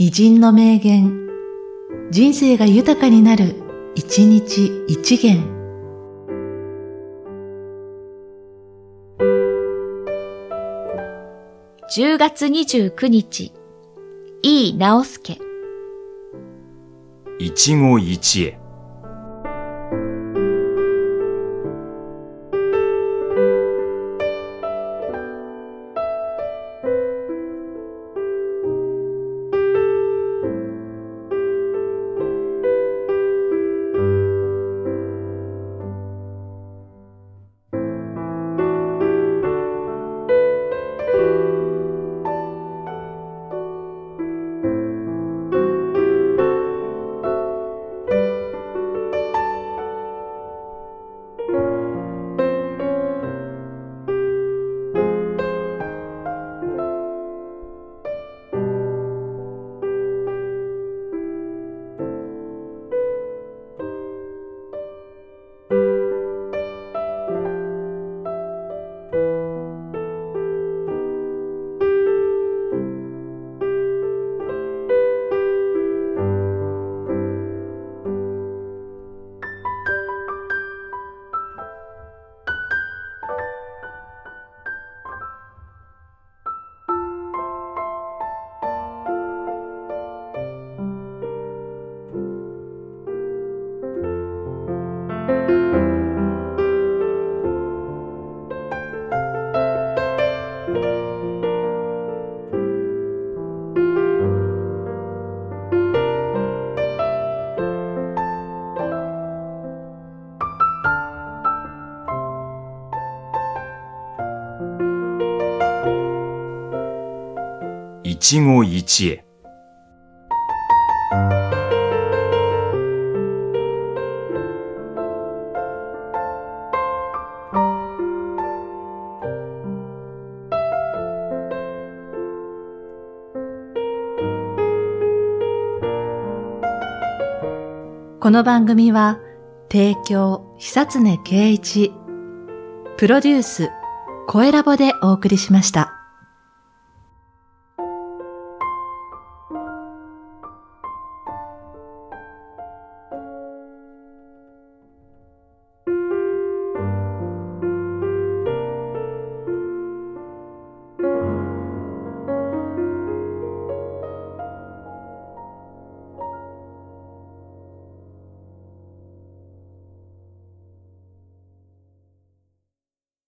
偉人の名言、人生が豊かになる、一日一元。10月29日、井伊直輔。一期一会。一期一会。この番組は、提供、久常圭一、プロデュース、声ラボでお送りしました。